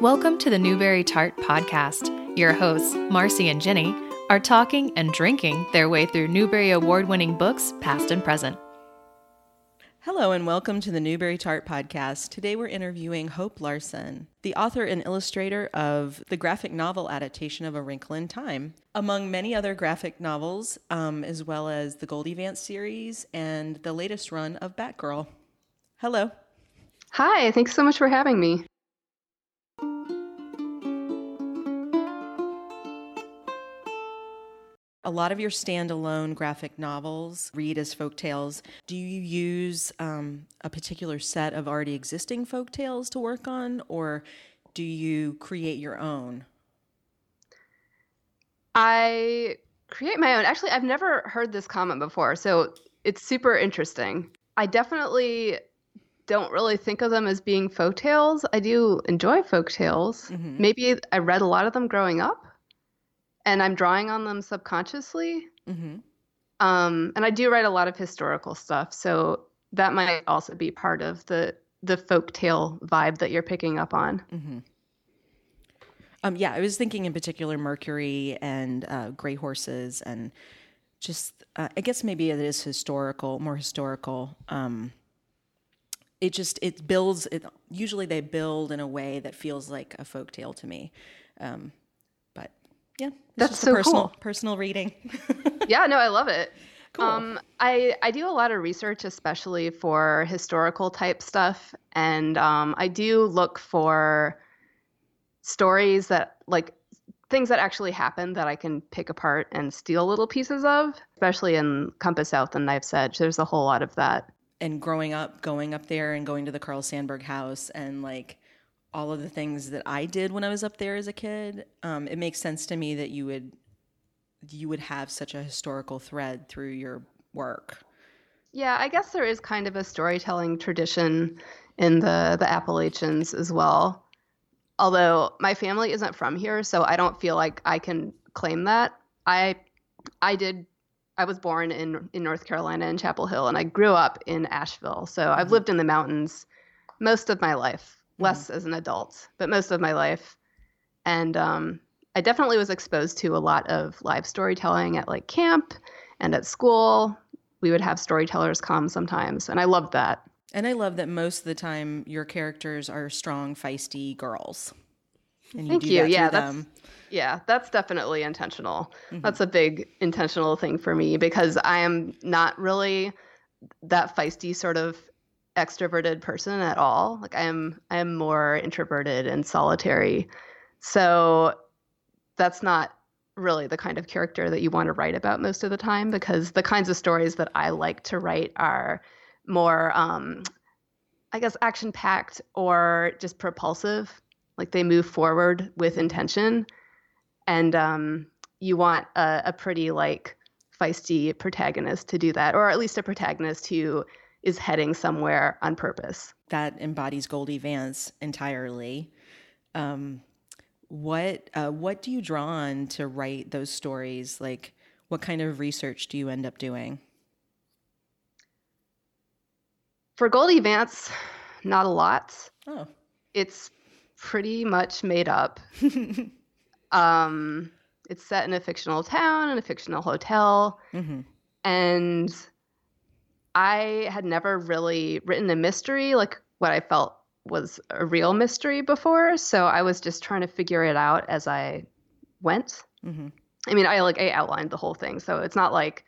Welcome to the Newbery Tart Podcast. Your hosts, Marcy and Jenny, are talking and drinking their way through Newbery Award winning books, past and present. Hello, and welcome to the Newbery Tart Podcast. Today we're interviewing Hope Larson, the author and illustrator of the graphic novel adaptation of A Wrinkle in Time, among many other graphic novels, um, as well as the Goldie Vance series and the latest run of Batgirl. Hello. Hi, thanks so much for having me. A lot of your standalone graphic novels read as folk tales. Do you use um, a particular set of already existing folk tales to work on, or do you create your own? I create my own. Actually, I've never heard this comment before, so it's super interesting. I definitely don't really think of them as being folk tales. I do enjoy folk tales. Mm-hmm. Maybe I read a lot of them growing up and I'm drawing on them subconsciously. Mm-hmm. Um, and I do write a lot of historical stuff, so that might also be part of the the folk tale vibe that you're picking up on. Mm-hmm. Um, yeah, I was thinking in particular Mercury and uh, Gray Horses, and just uh, I guess maybe it is historical, more historical. Um, it just it builds. It usually they build in a way that feels like a folk tale to me. Um, yeah, that's so personal cool. personal reading. yeah, no, I love it. Cool. Um, I I do a lot of research, especially for historical type stuff, and um, I do look for stories that like things that actually happened that I can pick apart and steal little pieces of, especially in Compass South and Knife's Edge. There's a whole lot of that. And growing up, going up there and going to the Carl Sandburg house and like all of the things that I did when I was up there as a kid, um, it makes sense to me that you would you would have such a historical thread through your work. Yeah, I guess there is kind of a storytelling tradition in the the Appalachians as well. Although my family isn't from here, so I don't feel like I can claim that. I I did I was born in in North Carolina in Chapel Hill and I grew up in Asheville. So mm-hmm. I've lived in the mountains most of my life less mm-hmm. as an adult, but most of my life. And um, I definitely was exposed to a lot of live storytelling at like camp and at school. We would have storytellers come sometimes, and I loved that. And I love that most of the time your characters are strong, feisty girls. And you Thank you. That yeah, that's them. yeah, that's definitely intentional. Mm-hmm. That's a big intentional thing for me because I am not really that feisty sort of extroverted person at all. Like I am I am more introverted and solitary. So that's not really the kind of character that you want to write about most of the time because the kinds of stories that I like to write are more um, I guess action packed or just propulsive. Like they move forward with intention. And um, you want a, a pretty like feisty protagonist to do that, or at least a protagonist who is heading somewhere on purpose. That embodies Goldie Vance entirely. Um, what uh, what do you draw on to write those stories? Like, what kind of research do you end up doing? For Goldie Vance, not a lot. Oh, it's pretty much made up. um, it's set in a fictional town in a fictional hotel, mm-hmm. and I had never really written a mystery like what I felt was a real mystery before, so I was just trying to figure it out as I went. Mm-hmm. I mean, I like I outlined the whole thing, so it's not like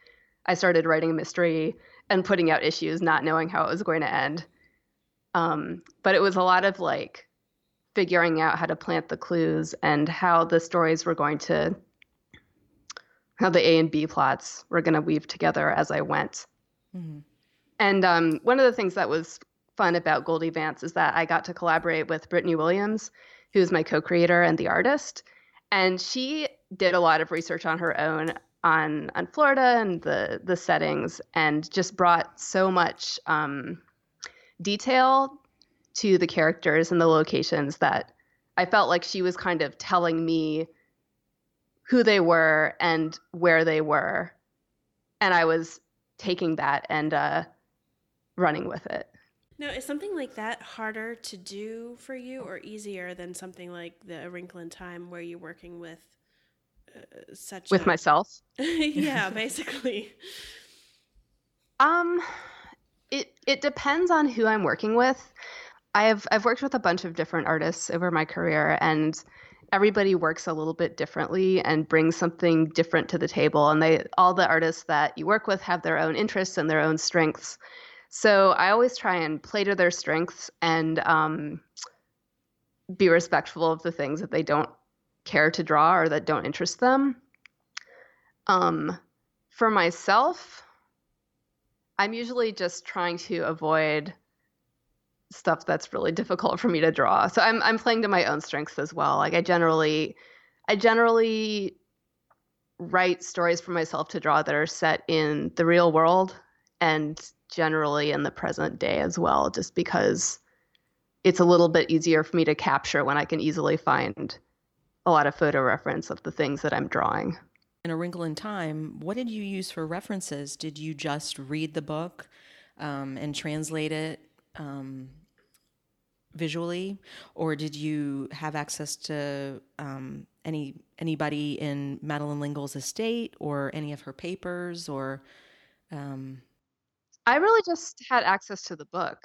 I started writing a mystery and putting out issues not knowing how it was going to end. Um, but it was a lot of like figuring out how to plant the clues and how the stories were going to how the A and B plots were going to weave together as I went. Mm-hmm. And um, one of the things that was fun about Goldie Vance is that I got to collaborate with Brittney Williams, who's my co-creator and the artist, and she did a lot of research on her own on on Florida and the the settings, and just brought so much um, detail to the characters and the locations that I felt like she was kind of telling me who they were and where they were, and I was taking that and uh, running with it. Now, is something like that harder to do for you or easier than something like the A Wrinkle in Time where you're working with uh, such with a- myself. yeah, basically. Um, it it depends on who I'm working with. I've I've worked with a bunch of different artists over my career, and everybody works a little bit differently and brings something different to the table. And they all the artists that you work with have their own interests and their own strengths. So I always try and play to their strengths and um, be respectful of the things that they don't care to draw or that don't interest them. Um, for myself, I'm usually just trying to avoid stuff that's really difficult for me to draw. So I'm I'm playing to my own strengths as well. Like I generally I generally write stories for myself to draw that are set in the real world and generally in the present day as well just because it's a little bit easier for me to capture when I can easily find a lot of photo reference of the things that I'm drawing. In A Wrinkle in Time, what did you use for references? Did you just read the book um, and translate it um, visually, or did you have access to um, any anybody in Madeleine L'Engle's estate, or any of her papers, or um, I really just had access to the book.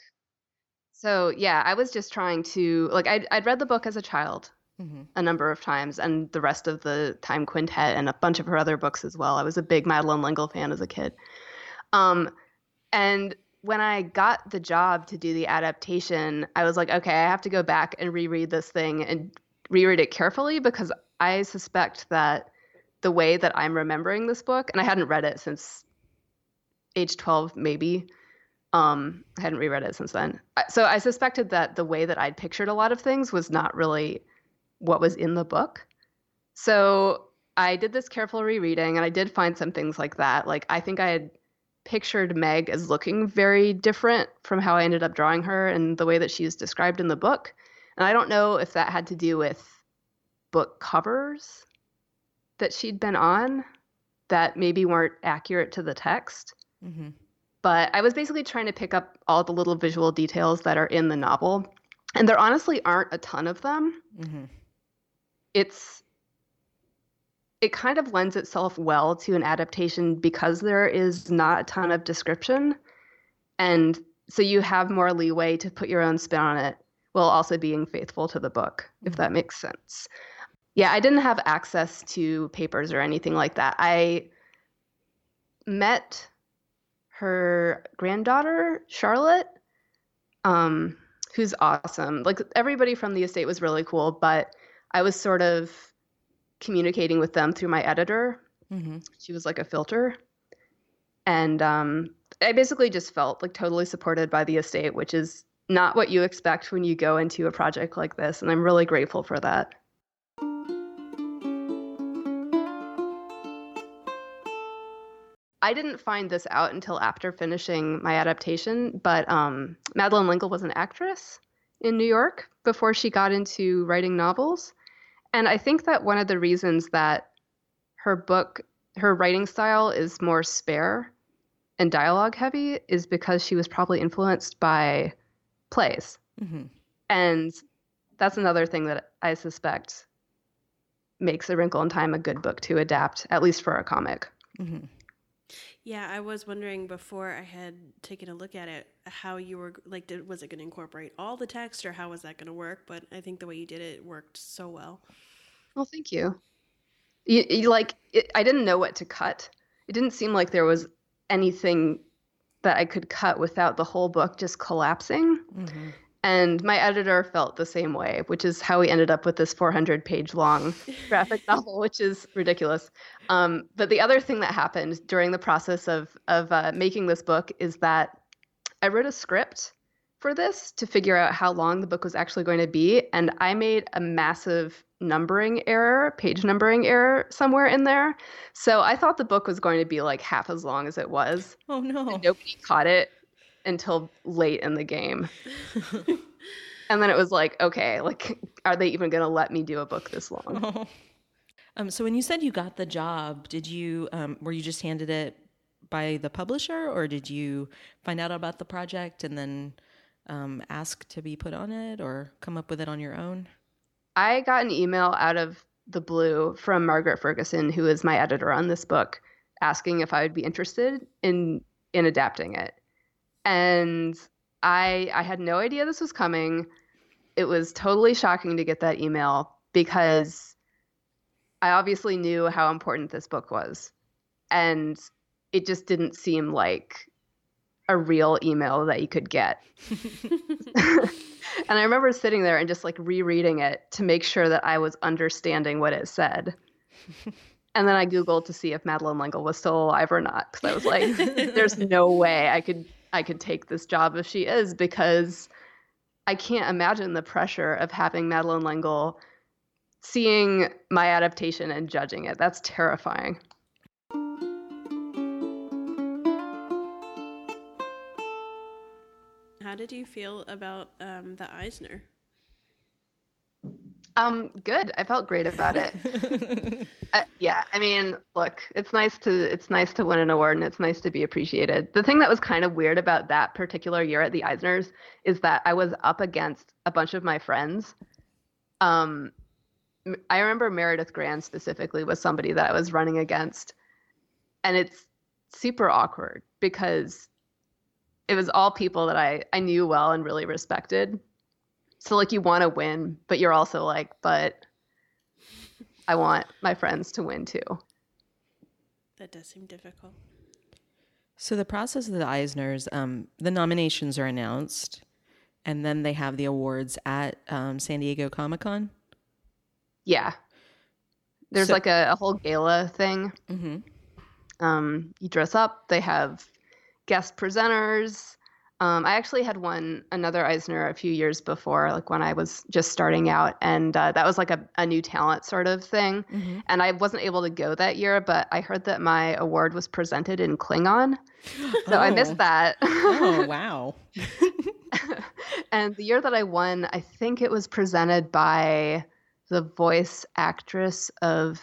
So yeah, I was just trying to like I'd I'd read the book as a child mhm. a number of times, and the rest of the Time Quintet and a bunch of her other books as well. I was a big Madeleine L'Engle fan as a kid. Um, and when I got the job to do the adaptation, I was like, okay, I have to go back and reread this thing and reread it carefully because I suspect that the way that I'm remembering this book, and I hadn't read it since age 12, maybe. Um, I hadn't reread it since then. So I suspected that the way that I'd pictured a lot of things was not really what was in the book. So I did this careful rereading and I did find some things like that. Like I think I had pictured Meg as looking very different from how I ended up drawing her and the way that she's described in the book. And I don't know if that had to do with book covers that she'd been on that maybe weren't accurate to the text. Mhm. But I was basically trying to pick up all the little visual details that are in the novel. And there honestly aren't a ton of them Mhm. it's it kind of lends itself well to an adaptation because there is not a ton of description and so you have more leeway to put your own spin on it while also being faithful to the book if that makes sense yeah i didn't have access to papers or anything like that i met her granddaughter charlotte um, who's awesome like everybody from the estate was really cool but I was sort of communicating with them through my editor. Mhm. She was like a filter. And um, I basically just felt like totally supported by the estate, which is not what you expect when you go into a project like this. And I'm really grateful for that. I didn't find this out until after finishing my adaptation, but um, Madeleine L'Engle was an actress in New York before she got into writing novels. And I think that one of the reasons that her book, her writing style is more spare and dialogue heavy is because she was probably influenced by plays. Mhm. And that's another thing that I suspect makes A Wrinkle in Time a good book to adapt, at least for a comic. Mhm. Yeah, I was wondering before I had taken a look at it how you were like, did, was it going to incorporate all the text or how was that going to work? But I think the way you did it worked so well. Well, thank you. You, you like, it, I didn't know what to cut. It didn't seem like there was anything that I could cut without the whole book just collapsing. Mhm. And my editor felt the same way, which is how we ended up with this 400 page long graphic novel, which is ridiculous. Um, but the other thing that happened during the process of, of uh, making this book is that I wrote a script for this to figure out how long the book was actually going to be. And I made a massive numbering error, page numbering error somewhere in there. So I thought the book was going to be like half as long as it was. Oh no. Nobody caught it until late in the game. and then it was like, okay, like, are they even going to let me do a book this long? Oh. Um, so when you said you got the job, did you um, were you just handed it by the publisher, or did you find out about the project and then um, ask to be put on it or come up with it on your own? I got an email out of the blue from Margaret Ferguson, who is my editor on this book, asking if I would be interested in in adapting it. And I I had no idea this was coming. It was totally shocking to get that email because I obviously knew how important this book was. And it just didn't seem like a real email that you could get. and I remember sitting there and just like rereading it to make sure that I was understanding what it said. and then I Googled to see if Madeleine L'Engle was still alive or not. Cause I was like, there's no way I could I could take this job if she is because I can't imagine the pressure of having Madeleine L'Engle seeing my adaptation and judging it. That's terrifying. How did you feel about um, the Eisner? Um, good. I felt great about it. uh, yeah, I mean, look, it's nice to it's nice to win an award and it's nice to be appreciated. The thing that was kind of weird about that particular year at the Eisners is that I was up against a bunch of my friends. Um, I remember Meredith Gran specifically was somebody that I was running against, and it's super awkward because it was all people that I I knew well and really respected so like you want to win, but you're also like, but I want my friends to win too. That does seem difficult. So the process of the Eisners, um, the nominations are announced, and then they have the awards at um, San Diego Comic Con. Yeah, there's so, like a, a, whole gala thing. Mm-hmm. Um, you dress up. They have guest presenters. Um, I actually had won another Eisner a few years before, like when I was just starting out, and uh, that was like a, a new talent sort of thing. Mm-hmm. And I wasn't able to go that year, but I heard that my award was presented in Klingon, so oh. I missed oh. that. oh wow! and the year that I won, I think it was presented by the voice actress of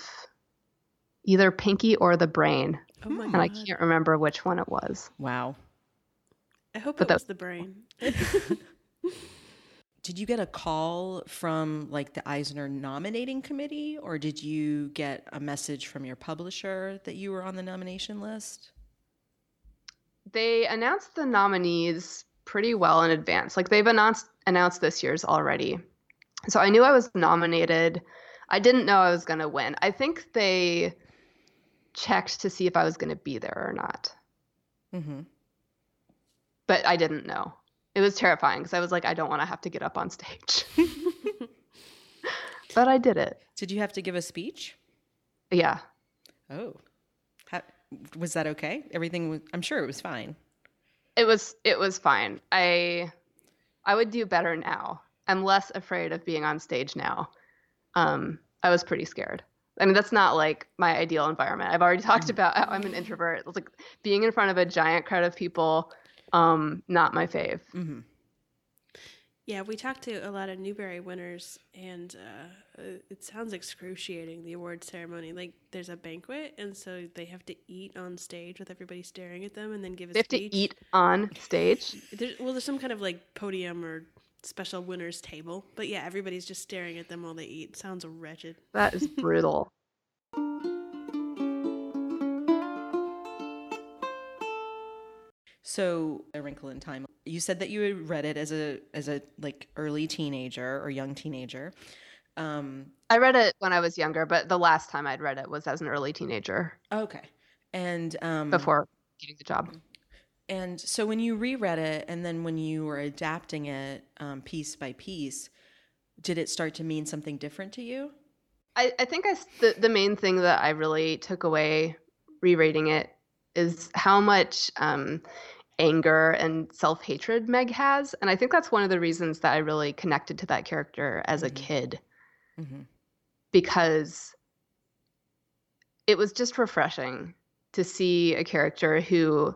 either Pinky or the Brain, oh and God. I can't remember which one it was. Wow. I hope but it was the brain. did you get a call from like the Eisner nominating committee, or did you get a message from your publisher that you were on the nomination list? They announced the nominees pretty well in advance. Like they've announced announced this year's already. So I knew I was nominated. I didn't know I was going to win. I think they checked to see if I was going to be there or not. Mm-hmm but I didn't know. It was terrifying because I was like, I don't want to have to get up on stage. but I did it. Did you have to give a speech? Yeah. Oh, How, was that okay? Everything was. I'm sure it was fine. It was. It was fine. I, I would do better now. I'm less afraid of being on stage now. Um, I was pretty scared. I mean, that's not like my ideal environment. I've already talked mm. about how I'm an introvert. It's like being in front of a giant crowd of people um, not my fave. Mm-hmm. Yeah, we talked to a lot of Newbery winners, and uh, it sounds excruciating. The award ceremony, like there's a banquet, and so they have to eat on stage with everybody staring at them, and then give a they speech. have to eat on stage. There's, well, there's some kind of like podium or special winners table, but yeah, everybody's just staring at them while they eat. Sounds wretched. That is brutal. So, A Wrinkle in Time. You said that you had read it as a as a like early teenager or young teenager. Um, I read it when I was younger, but the last time I'd read it was as an early teenager. Okay, and um, before getting the job. And so, when you reread it, and then when you were adapting it um, piece by piece, did it start to mean something different to you? I, I think I, the, the main thing that I really took away rereading it is how much um, anger and self hatred Meg has. And I think that's one of the reasons that I really connected to that character as mm-hmm. a kid. Mm-hmm. Because it was just refreshing to see a character who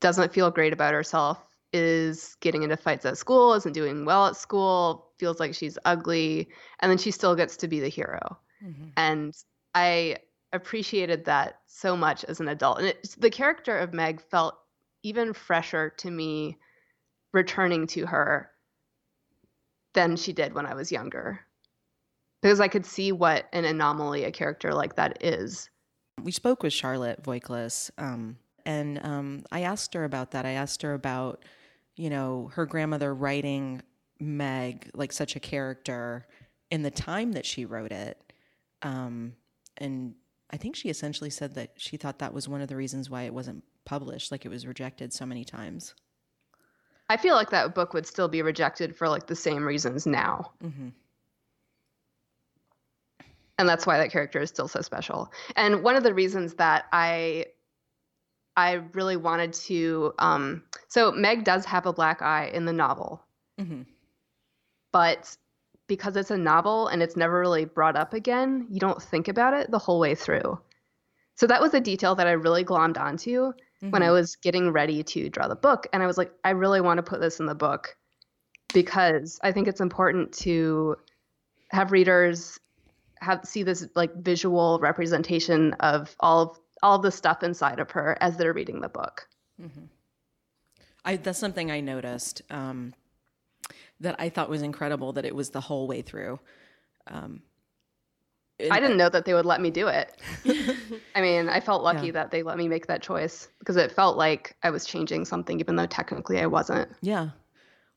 doesn't feel great about herself, is getting into fights at school, isn't doing well at school, feels like she's ugly, and then she still gets to be the hero. Mm-hmm. And I appreciated that so much as an adult. And it, the character of Meg felt even fresher to me returning to her than she did when I was younger. Because I could see what an anomaly a character like that is. We spoke with Charlotte Voiklis, um, and um, I asked her about that. I asked her about, you know, her grandmother writing Meg like such a character in the time that she wrote it. Um, and I think she essentially said that she thought that was one of the reasons why it wasn't published, like it was rejected so many times. I feel like that book would still be rejected for like the same reasons now. Mm-hmm. And that's why that character is still so special. And one of the reasons that I I really wanted to um so Meg does have a black eye in the novel. Mm-hmm. But because it's a novel and it's never really brought up again, you don't think about it the whole way through. So that was a detail that I really glommed onto Mm-hmm. when I was getting ready to draw the book. And I was like, I really want to put this in the book because I think it's important to have readers have see this like visual representation of all of all of the stuff inside of her as they're reading the book. I, that's something I noticed um, that I thought was incredible that it was the whole way through. Um, I didn't know that they would let me do it. I mean, I felt lucky Yeah. that they let me make that choice because it felt like I was changing something, even though technically I wasn't. Yeah.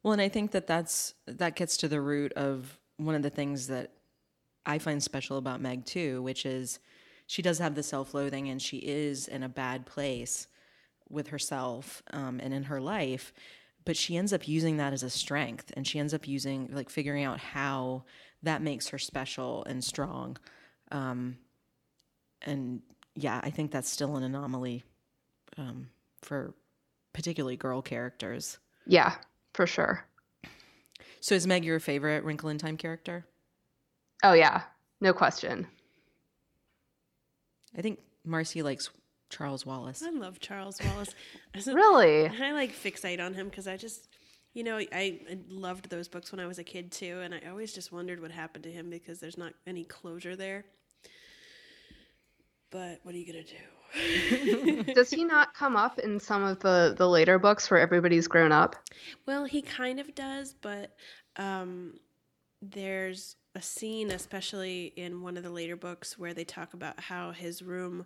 Well, and I think that that's that gets to the root of one of the things that I find special about Meg too, which is she does have the self-loathing and she is in a bad place with herself um, and in her life, but she ends up using that as a strength, and she ends up using like figuring out how that makes her special and strong. Um, and yeah, I think that's still an anomaly um, for particularly girl characters. Yeah, for sure. So is Meg your favorite Wrinkle in Time character? Oh, yeah, no question. I think Marcy likes Charles Wallace. I love Charles Wallace. Really? I like fixate on him because I just, you know, I, I loved those books when I was a kid too, and I always just wondered what happened to him because there's not any closure there. But what are you gonna do? Does he not come up in some of the the later books where everybody's grown up? Well, he kind of does, but um, there's a scene, especially in one of the later books, where they talk about how his room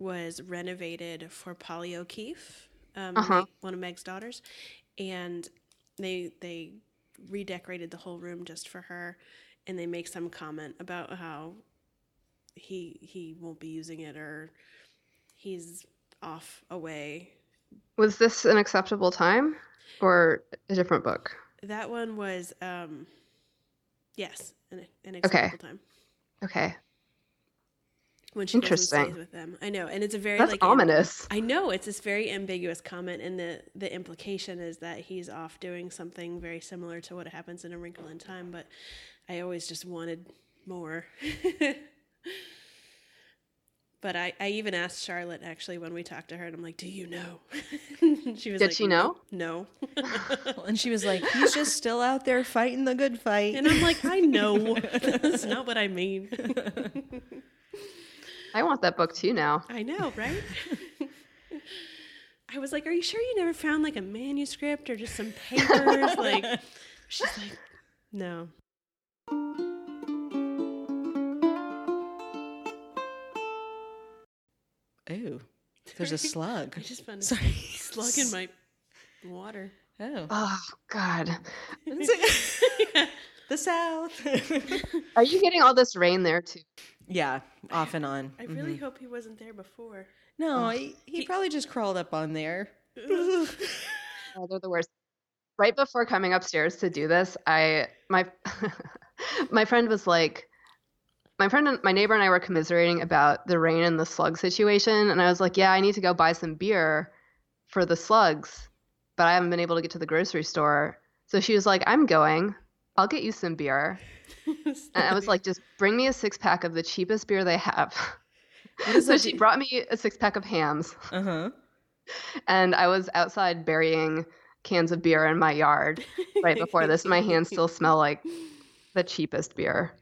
was renovated for Polly O'Keefe, um, Uh-huh. One of Meg's daughters, and they they redecorated the whole room just for her, and they make some comment about how he he won't be using it or he's off away Was this an acceptable time or a different book? That one was, um, yes, an, an Okay. acceptable time Okay, when she Interesting. with them. I know, and it's a very that's like am- ominous. I know it's this very ambiguous comment, and the the implication is that he's off doing something very similar to what happens in A Wrinkle in Time. But I always just wanted more. but I, I even asked Charlotte actually when we talked to her, and I'm like, "Do you know?" she was Did like, she know? No. And she was like, he's just still out there fighting the good fight. and I'm like, "I know. That's not what I mean." I want that book too now. I know, right? I was like, "Are you sure you never found like a manuscript or just some papers?" like, she's like, "No." Ooh, there's a slug. I just found a Sorry. slug in my water. Oh, Oh God, the South. are you getting all this rain there too? Yeah, off and on. I really Mhm. hope he wasn't there before. No, he, he probably just crawled up on there. Oh, they're the worst. Right before coming upstairs to do this, I my my friend was like, my friend and my neighbor and I were commiserating about the rain and the slug situation, and I was like, yeah, I need to go buy some beer for the slugs, but I haven't been able to get to the grocery store. So she was like, I'm going. I'll get you some beer. And I was like, just bring me a six pack of the cheapest beer they have. so she do? brought me a six pack of Hamm's Uh huh. and I was outside burying cans of beer in my yard right before this. My hands still smell like the cheapest beer.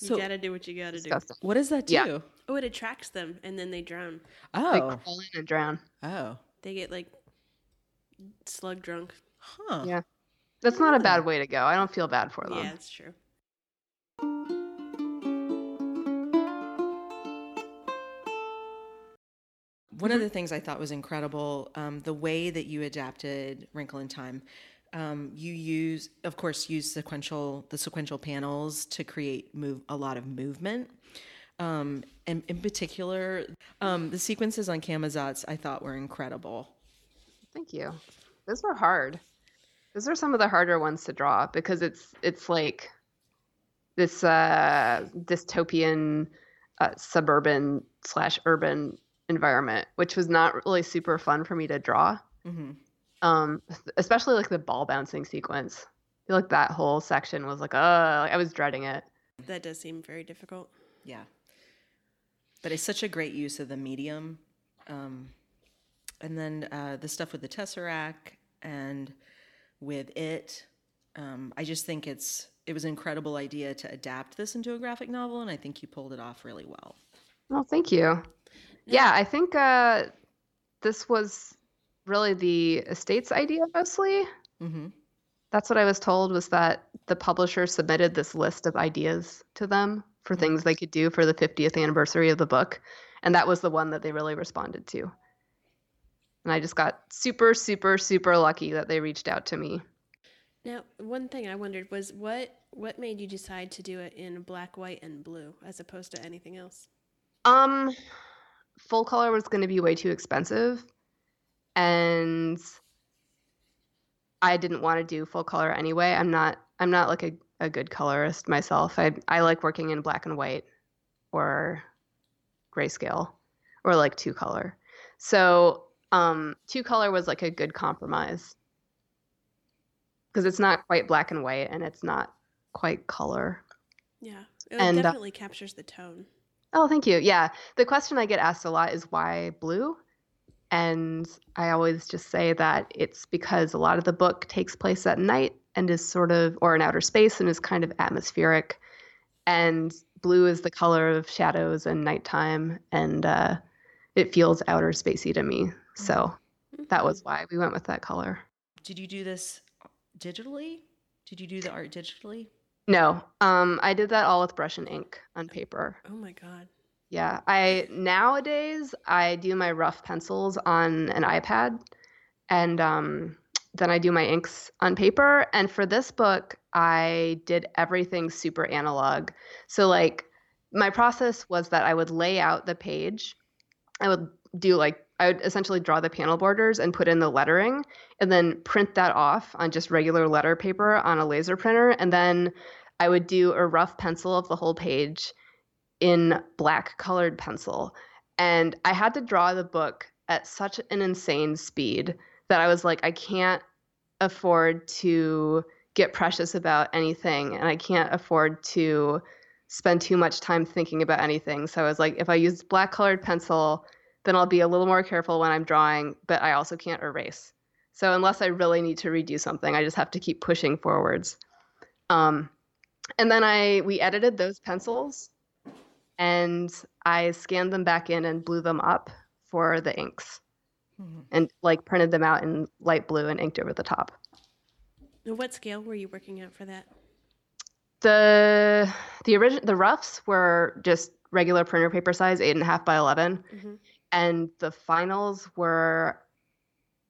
you gotta do what you gotta do. What does that do? Yeah. Oh, it attracts them, and then they drown. Oh. They crawl in and drown. oh, They get like slug drunk. Huh. Yeah. That's not a bad way to go. I don't feel bad for them. Yeah, it's true. One of the things I thought was incredible, um, the way that you adapted Wrinkle in Time. Um, you use, of course, use sequential the sequential panels to create move a lot of movement. Um, and in particular, um, the sequences on Camazotz I thought were incredible. Thank you. Those were hard. Those are some of the harder ones to draw because it's it's like this uh, dystopian uh, suburban slash urban environment, which was not really super fun for me to draw. hmm Um, especially like the ball bouncing sequence. I feel like that whole section was like, uh, I was dreading it. That does seem very difficult. Yeah. But it's such a great use of the medium. Um, and then uh, the stuff with the Tesseract and with it. Um, I just think it's it was an incredible idea to adapt this into a graphic novel, and I think you pulled it off really well. Well, thank you. Yeah, I think uh, this was really the estate's idea mostly. Mm-hmm. That's what I was told was that the publisher submitted this list of ideas to them for things they could do for the 50th anniversary of the book. And that was the one that they really responded to. And I just got super, super, super lucky that they reached out to me. Now, one thing I wondered was what what made you decide to do it in black, white, and blue as opposed to anything else? Um, full color was going to be way too expensive. And I didn't want to do full color anyway. I'm not I'm not like a, a good colorist myself. I I like working in black and white or grayscale or like two color. So um two color was like a good compromise. Because it's not quite black and white and it's not quite color. Yeah, it And, uh, definitely captures the tone. Oh, thank you. Yeah. The question I get asked a lot is why blue? And I always just say that it's because a lot of the book takes place at night and is sort of, or in outer space and is kind of atmospheric. And blue is the color of shadows and nighttime. And uh, it feels outer spacey to me. So that was why we went with that color. Did you do this digitally? Did you do the art digitally? No, um, I did that all with brush and ink on paper. Oh my god. Yeah, I nowadays I do my rough pencils on an iPad, and um, then I do my inks on paper. And for this book, I did everything super analog. So like my process was that I would lay out the page. I would do like I would essentially draw the panel borders and put in the lettering, and then print that off on just regular letter paper on a laser printer, and then I would do a rough pencil of the whole page in black colored pencil. And I had to draw the book at such an insane speed that I was like, I can't afford to get precious about anything and I can't afford to spend too much time thinking about anything. So I was like, if I use black colored pencil, then I'll be a little more careful when I'm drawing, but I also can't erase. So unless I really need to redo something, I just have to keep pushing forwards. Um, and then I we edited those pencils and I scanned them back in and blew them up for the inks Mhm. and like printed them out in light blue and inked over the top. What scale were you working at for that? The the original the roughs were just regular printer paper size, eight and a half by 11 Mhm. And the finals were,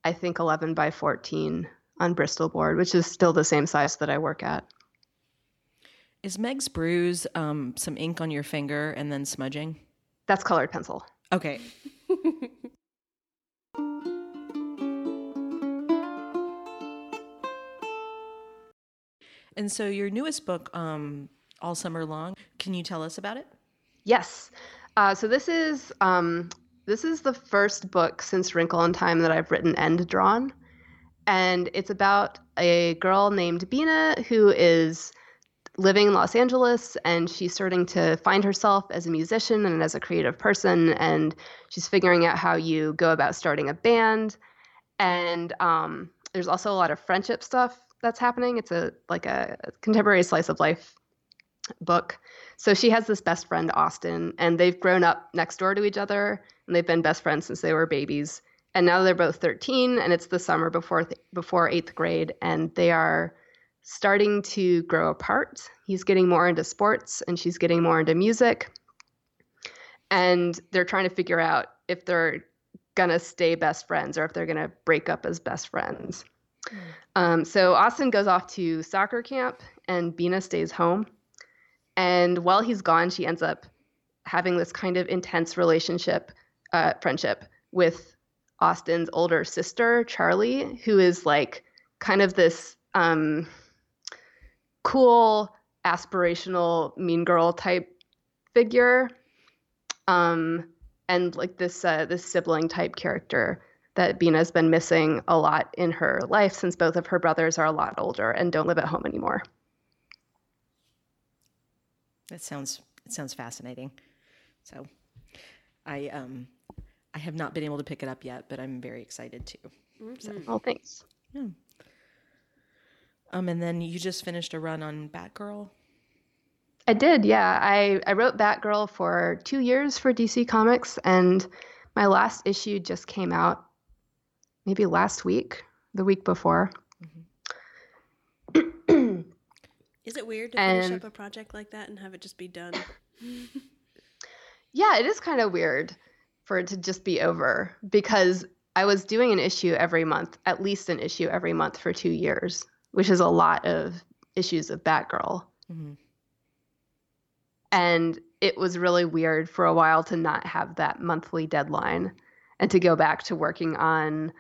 I think, eleven by fourteen on Bristol board, which is still the same size that I work at. Is Meg's bruise um, some ink on your finger and then smudging? That's colored pencil. Okay. and so your newest book, um, All Summer Long, can you tell us about it? Yes. Uh, so this is um, this is the first book since Wrinkle in Time that I've written and drawn, and it's about a girl named Bina who is living in Los Angeles and she's starting to find herself as a musician and as a creative person, and she's figuring out how you go about starting a band, and um, there's also a lot of friendship stuff that's happening. It's a like a contemporary slice of life book. So she has this best friend, Austin, and they've grown up next door to each other, and they've been best friends since they were babies. and now they're both 13 and it's the summer before th- before 8th grade and they are starting to grow apart. He's getting more into sports and she's getting more into music. And they're trying to figure out if they're going to stay best friends or if they're going to break up as best friends. Mm. Um, so Austin goes off to soccer camp and Bina stays home. And while he's gone, she ends up having this kind of intense relationship, uh, friendship with Austin's older sister, Charlie, who is like kind of this um, cool, aspirational, mean girl type figure. Um, and like this uh, this sibling type character that Bina's been missing a lot in her life since both of her brothers are a lot older and don't live at home anymore. That sounds it sounds fascinating. So, I um, I have not been able to pick it up yet, but I'm very excited to. Mm-hmm. So, oh, thanks. Yeah. Um, and then you just finished a run on Batgirl. I did, yeah. I I wrote Batgirl for two years for DC Comics, and my last issue just came out maybe last week, the week before. Mm-hmm. Is it weird to and, finish up a project like that and have it just be done? yeah, it is kind of weird for it to just be over because I was doing an issue every month, at least an issue every month for two years, which is a lot of issues of Batgirl. Mm-hmm. And it was really weird for a while to not have that monthly deadline and to go back to working on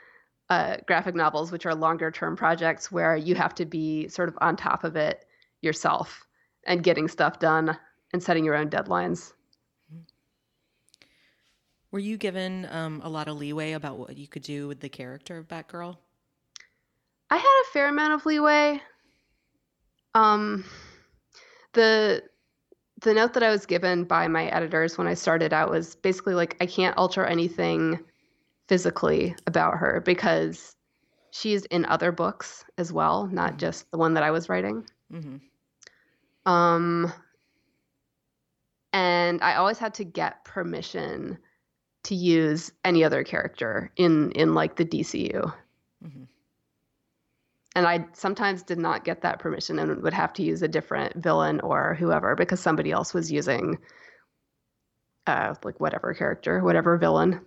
uh, graphic novels, which are longer term projects where you have to be sort of on top of it yourself and getting stuff done and setting your own deadlines. Were you given um, a lot of leeway about what you could do with the character of Batgirl? I had a fair amount of leeway. Um, the the note that I was given by my editors when I started out was basically like I can't alter anything physically about her because she's in other books as well, not mm-hmm. just the one that I was writing. Mm-hmm. Um, and I always had to get permission to use any other character in in like the DCU. Mm-hmm. And I sometimes did not get that permission and would have to use a different villain or whoever because somebody else was using uh, like whatever character, whatever villain.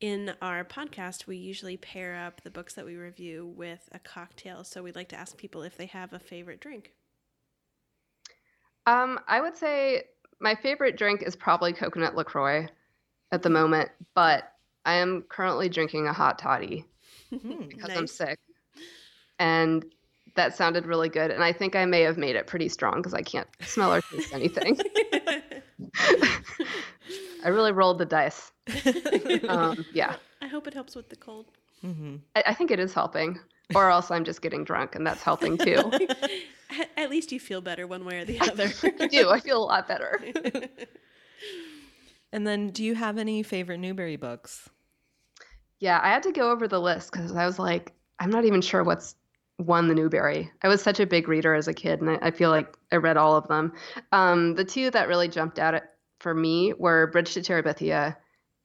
In our podcast, we usually pair up the books that we review with a cocktail. So we'd like to ask people if they have a favorite drink. Um, I would say my favorite drink is probably coconut LaCroix at the moment, but I am currently drinking a hot toddy hmm, because nice. I'm sick. And that sounded really good. And I think I may have made it pretty strong because I can't smell or taste anything. I really rolled the dice. Um, yeah. I hope it helps with the cold. Mm-hmm. I, I, think it is helping, or else I'm just getting drunk, and that's helping too. At least you feel better one way or the other. I do. I feel a lot better. and then, do you have any favorite Newbery books? Yeah, I had to go over the list because I was like, I'm not even sure what's won the Newbery. I was such a big reader as a kid, and I, I feel like I read all of them. Um, the two that really jumped out at, for me were Bridge to Terabithia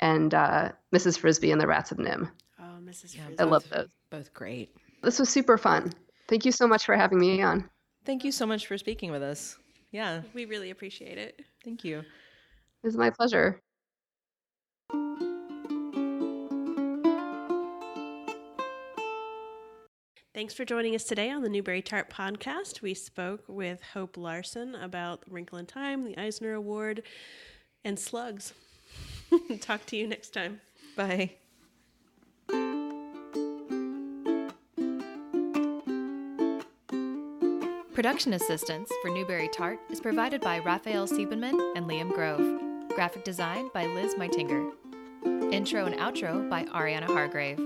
and uh, Mrs. Frisby and the Rats of NIMH. Oh, Mrs. Frisby. I love those. Both great. This was super fun. Thank you so much for having me on. Thank you so much for speaking with us. Yeah. We really appreciate it. Thank you. It was my pleasure. Thanks for joining us today on the Newbery Tart podcast. We spoke with Hope Larson about Wrinkle in Time, the Eisner Award, and slugs. Talk to you next time. Bye. Production assistance for Newbery Tart is provided by Raphael Siebenman and Liam Grove. Graphic design by Liz Meitinger. Intro and outro by Ariana Hargrave.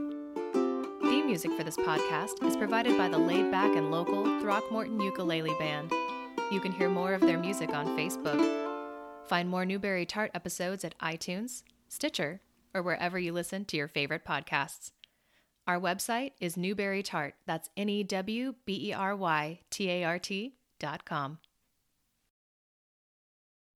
Theme music for this podcast is provided by the laid back and local Throckmorton Ukulele Band. You can hear more of their music on Facebook. Find more Newbery Tart episodes at iTunes, Stitcher, or wherever you listen to your favorite podcasts. Our website is Newbery Tart. That's N E W B E R Y T A R T dot com.